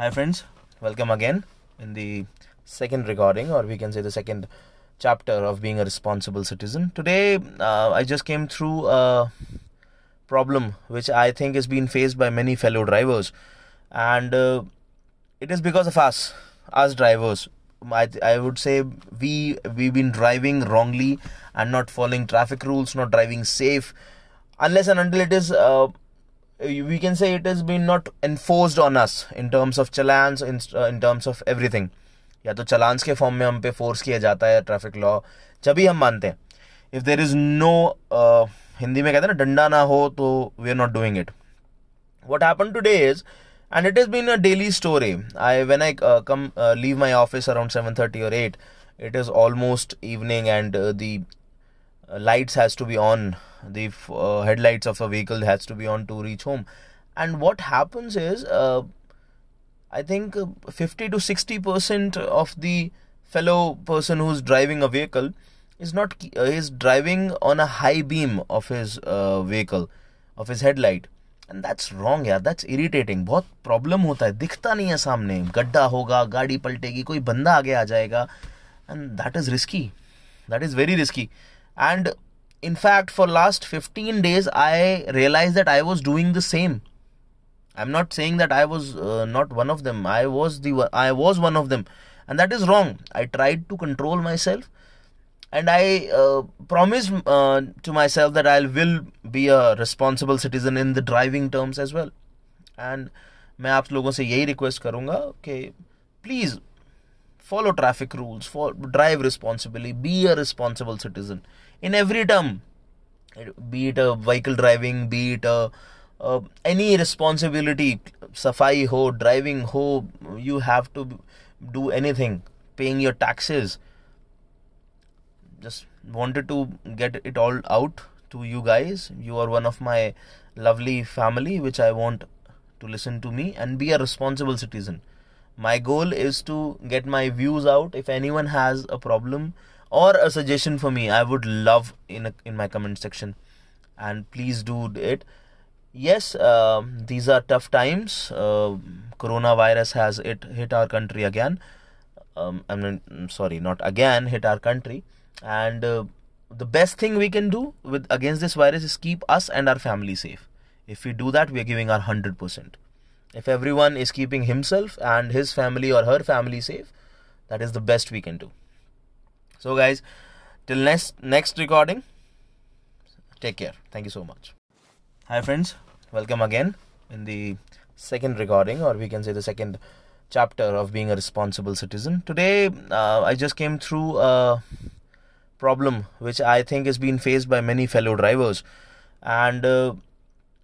Hi, friends. Welcome again in the second recording, or we can say the second chapter of being a responsible citizen. Today, uh, I just came through a problem which I think is being faced by many fellow drivers, and uh, it is because of us, us drivers. I, I would say we we've been driving wrongly and not following traffic rules, not driving safe, unless and until it is uh, we can say it has been not enforced on us in terms of challans in, uh, in terms of everything या तो चलान्स के form में हम पे force किया जाता है traffic law जब ही हम मानते हैं if there is no Hindi में कहते हैं ना डंडा ना हो तो we are not doing it what happened today is and it has been a daily story i when i uh, come uh, leave my office around 7:30 or 8 it is almost evening and uh, the uh, lights has to be on the uh, headlights of a vehicle has to be on to reach home and what happens is uh, i think uh, 50 to 60 percent of the fellow person who's driving a vehicle is not uh, is driving on a high beam of his uh, vehicle of his headlight and that's wrong यार that's irritating बहुत problem होता है दिखता नहीं है सामने गड्ढा होगा गाड़ी पलटेगी कोई बंदा आगे आ जाएगा and that is risky that is very risky and in fact for last 15 days i realized that i was doing the same i'm not saying that i was uh, not one of them i was the i was one of them and that is wrong i tried to control myself and i uh, promised uh, to myself that i will be a responsible citizen in the driving terms as well and मैं आप लोगों से यही request करूंगा कि please follow traffic rules for drive responsibly be a responsible citizen in every term. Be it a vehicle driving be it a any responsibility safai ho driving ho you have to do anything paying your taxes. Just wanted to get it all out to you guys. You are one of my lovely family which i want to listen to me and be a responsible citizen. My goal is to get my views out. If anyone has a problem or a suggestion for me i would love in a, in my comment section. And please do it. Yes uh, these are tough times. Uh, coronavirus has it hit our country again. Um, i mean sorry not again hit our country. And uh, the best thing we can do with against this virus is keep us and our family safe. If we do that we are giving our 100% if everyone is keeping himself and his family or her family safe that is the best we can do so guys till next next recording take care. Thank you so much. Hi friends. Welcome again in the second recording or we can say the second chapter of being a responsible citizen. Today uh, i just came through a problem which i think is being faced by many fellow drivers. And uh,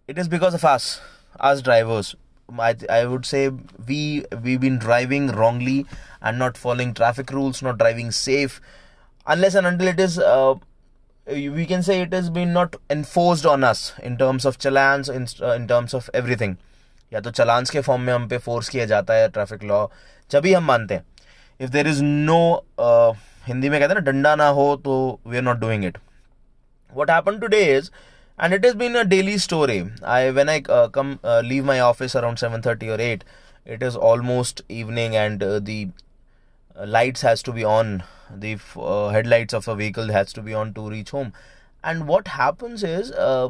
it is because of us us drivers. I, I would say we we've been driving wrongly and not following traffic rules not driving safe unless and until it is uh, we can say it has been not enforced on us in terms of challans in, uh, in terms of everything या तो चलान्स के form में हम पे force किया जाता है traffic law जब ही हम मानते हैं if there is no Hindi में कहते हैं ना डंडा ना हो तो we are not doing it what happened today is and it has been a daily story i when i uh, come uh, leave my office around 7:30 or 8 it is almost evening and uh, the uh, lights has to be on the uh, headlights of a vehicle has to be on to reach home and what happens is uh,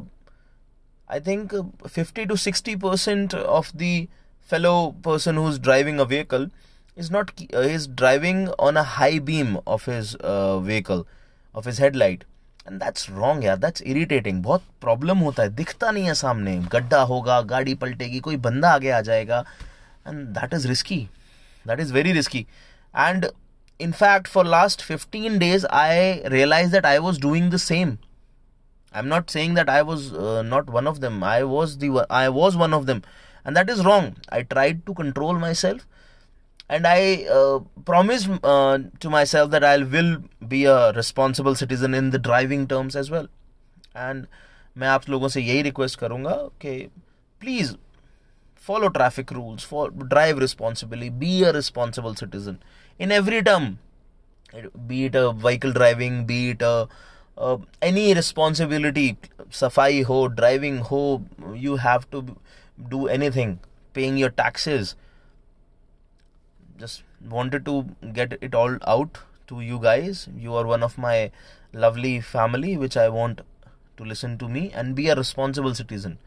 i think uh, 50 to 60 percent of the fellow person who's driving a vehicle is not uh, is driving on a high beam of his uh, vehicle of his headlight and that's wrong यार that's irritating बहुत problem होता है दिखता नहीं है सामने गड्ढा होगा गाड़ी पलटेगी कोई बंदा आगे आ जाएगा and that is risky that is very risky and in fact for last 15 days i realized that i was doing the same i'm not saying that i was uh, not one of them i was the i was one of them and that is wrong i tried to control myself and i uh, promised uh, to myself that i will be a responsible citizen in the driving terms as well and मैं आप लोगों से यही request करूंगा कि please follow traffic rules for drive responsibly be a responsible citizen in every term be it a vehicle driving be it a uh, any responsibility safai ho driving ho you have to do anything paying your taxes just wanted to get it all out to you guys. You are one of my lovely family, which I want to listen to me and be a responsible citizen.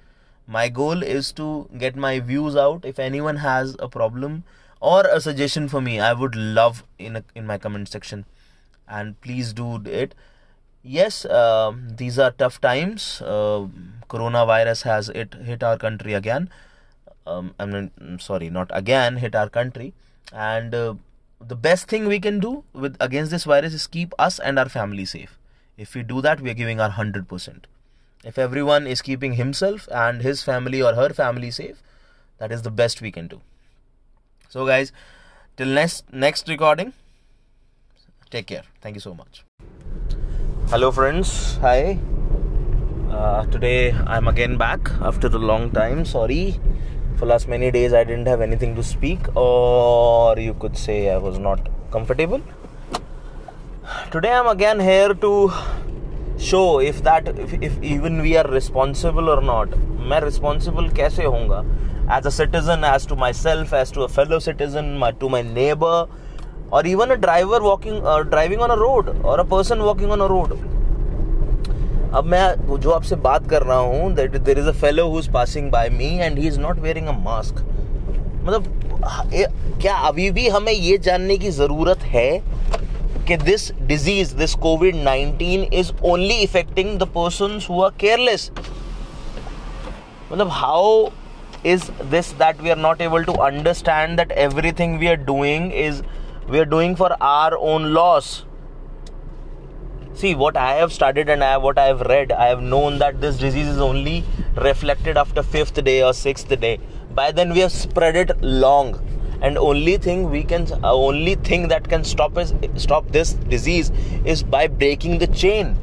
My goal is to get my views out. If anyone has a problem or a suggestion for me, I would love in a, in my comment section, and please do it. Yes, uh, these are tough times. Uh, coronavirus has it hit our country again. Um, I mean, sorry, not again hit our country, and uh, the best thing we can do with against this virus is keep us and our family safe if we do that we are giving our 100% if everyone is keeping himself and his family or her family safe that is the best we can do. So guys till next next recording take care. Thank you so much. Hello friends. Hi. Uh, today i'm again back after a long time. Sorry. For last many days i didn't have anything to speak or you could say i was not comfortable. Today i'm again here to show if that if even we are responsible और not मैं responsible कैसे होऊँगा? As a citizen as to myself as to a fellow citizen to my neighbour और even a driver walking driving on a road और a person walking on a road अब मैं जो आपसे बात कर रहा हूँ that there is a fellow who is passing by me and he is not wearing a mask मतलब क्या अभी भी हमें ये जानने की ज़रूरत है? कि this disease this Covid 19 is only affecting the person who are careless मतलब how is this that we are not able to understand that everything we are doing is we are doing for our own loss see what i have studied and I, what i have read i have known that this disease is only reflected after fifth day or sixth day by then we have spread it long and only thing we can uh, only thing that can stop us stop this disease is by breaking the chain.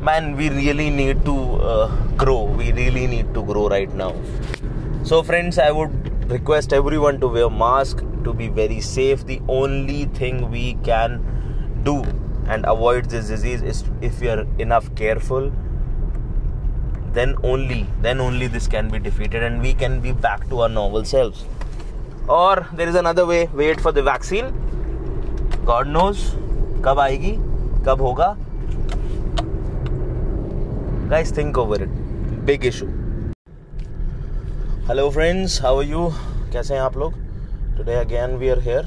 Man we really need to uh, grow. We really need to grow right now. So friends i would request everyone to wear mask to be very safe. The only thing we can do and avoid this disease is if we are enough careful then only then only this can be defeated and we can be back to our normal selves और there is another way wait for the vaccine God knows कब आएगी, कब होगा। Guys think over it big issue hello friends how are you कैसे हैं आप लोग? Today again we are here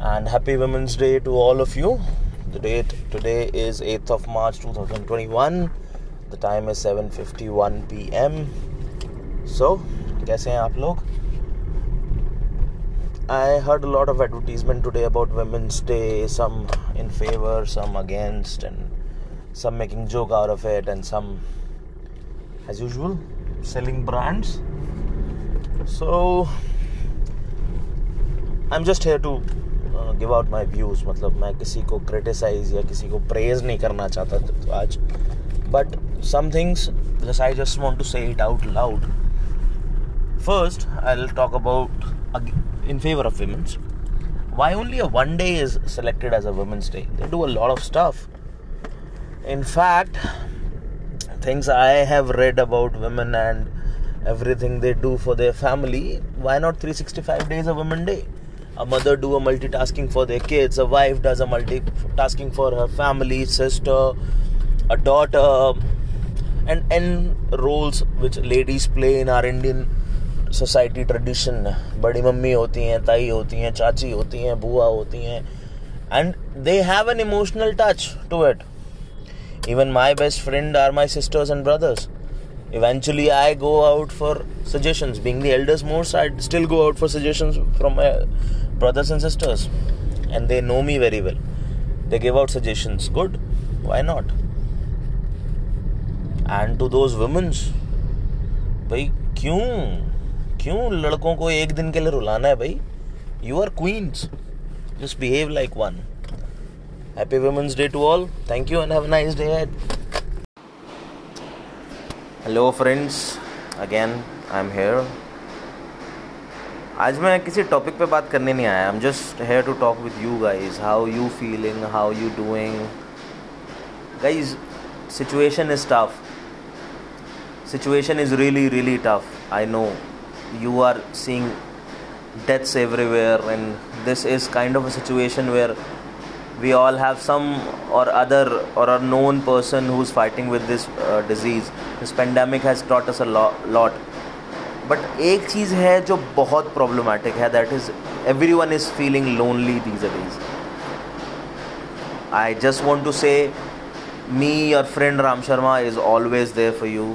and happy women's day to all of you the date today is 8th of March 2021 the time is 7:51 PM so कैसे हैं आप लोग? I heard a lot of advertisement today about Women's Day, some in favor, some against, and some making joke out of it, and some, as usual, selling brands. So I'm just here to give out my views मतलब मैं किसी को criticise या किसी को praise नहीं करना चाहता तो आज but some things just I just want to say it out loud first I will talk about in favor of women's. Why only a one day is selected as a women's day? They do a lot of stuff. In fact things i have read about women and everything they do for their family why not 365 days a women day? A mother do a multitasking for their kids a wife does a multitasking for her family sister a daughter and and roles which ladies play in our indian society tradition बड़ी mummy होती हैं, ताई होती हैं, चाची होती हैं, बुआ होती हैं। And they have an emotional touch to it even my best friend are my sisters and brothers eventually I go out for suggestion being the elders more so I still go out for suggestion from my brothers and sisters and they know me very well they give out suggestion good why not and to those women's भाई क्यों क्यों लड़कों को एक दिन के लिए रुलाना है भाई? You are queens just behave like one women's day to all. Thank you and have a nice day ahead. Hello, friends. Again, i'm here. आज मैं किसी टॉपिक पे बात करने नहीं आया. I am just here to talk with you guys how you feeling how you doing guys situation is tough situation is really really tough I know you are seeing deaths everywhere, and this is kind of a situation where we all have some or other or a known person who's fighting with this uh, disease. This pandemic has taught us a lo- lot. But एक चीज़ है जो बहुत problematic है that is every one is feeling lonely these days I just want to से me your friend ram sharma is always there for you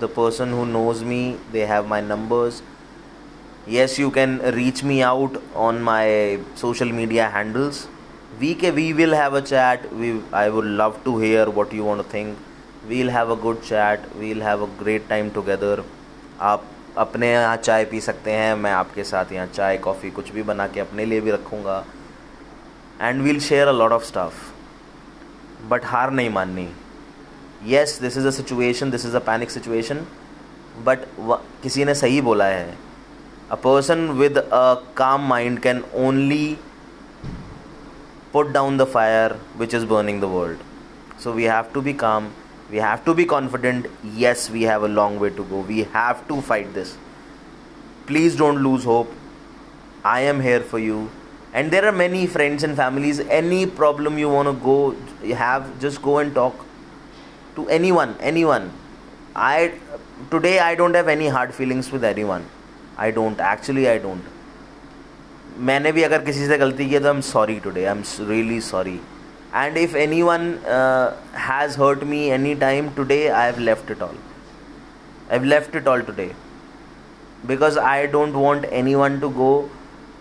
The person who knows me they have my numbers yes you can reach me out on my social media handles we can, we will have a chat we i would love to hear what you want to think we'll have a good chat we'll have a great time together आप अपने यहाँ चाय P सकते हैं मैं आपके साथ यहाँ चाय कॉफ़ी कुछ भी बना के अपने लिए भी रखूँगा and we'll share a lot of stuff but हार नहीं माननी yes this is a situation this is a panic situation but किसी ने सही बोला है a person with a calm mind can only put down the fire which is burning the world so we have to be काम we have to be confident yes we have a long way to go we have to fight this please don't lose hope i am here for you and there are many friends and families any problem you want to go you have just go and talk to anyone anyone i today i don't have any hard feelings with anyone i don't actually i don't मैंने भी अगर किसी से गलती की तो I am sorry today I am really sorry and if anyone uh, has hurt me anytime today i have left it all i've left it all today because i don't want anyone to go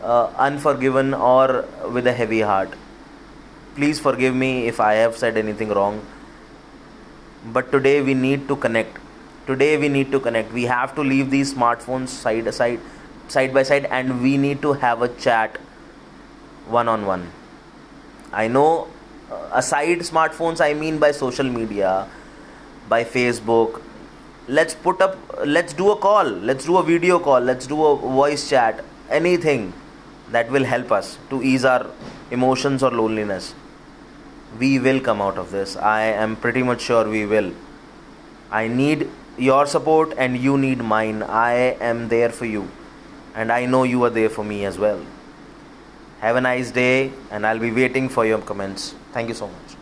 uh, unforgiven or with a heavy heart please forgive me if i have said anything wrong but today we need to connect. Today we need to connect. We have to leave these smartphones side side side by side and we need to have a chat one on one i know uh, aside smartphones i mean by social media by facebook. Let's put up let's do a call. Let's do a video call. Let's do a voice chat. Anything that will help us to ease our emotions or loneliness we will come out of this. I am pretty much sure we will. I need your support and you need mine. I am there for you. And i know you are there for me as well. Have a nice day, and I'll be waiting for your comments. Thank you so much.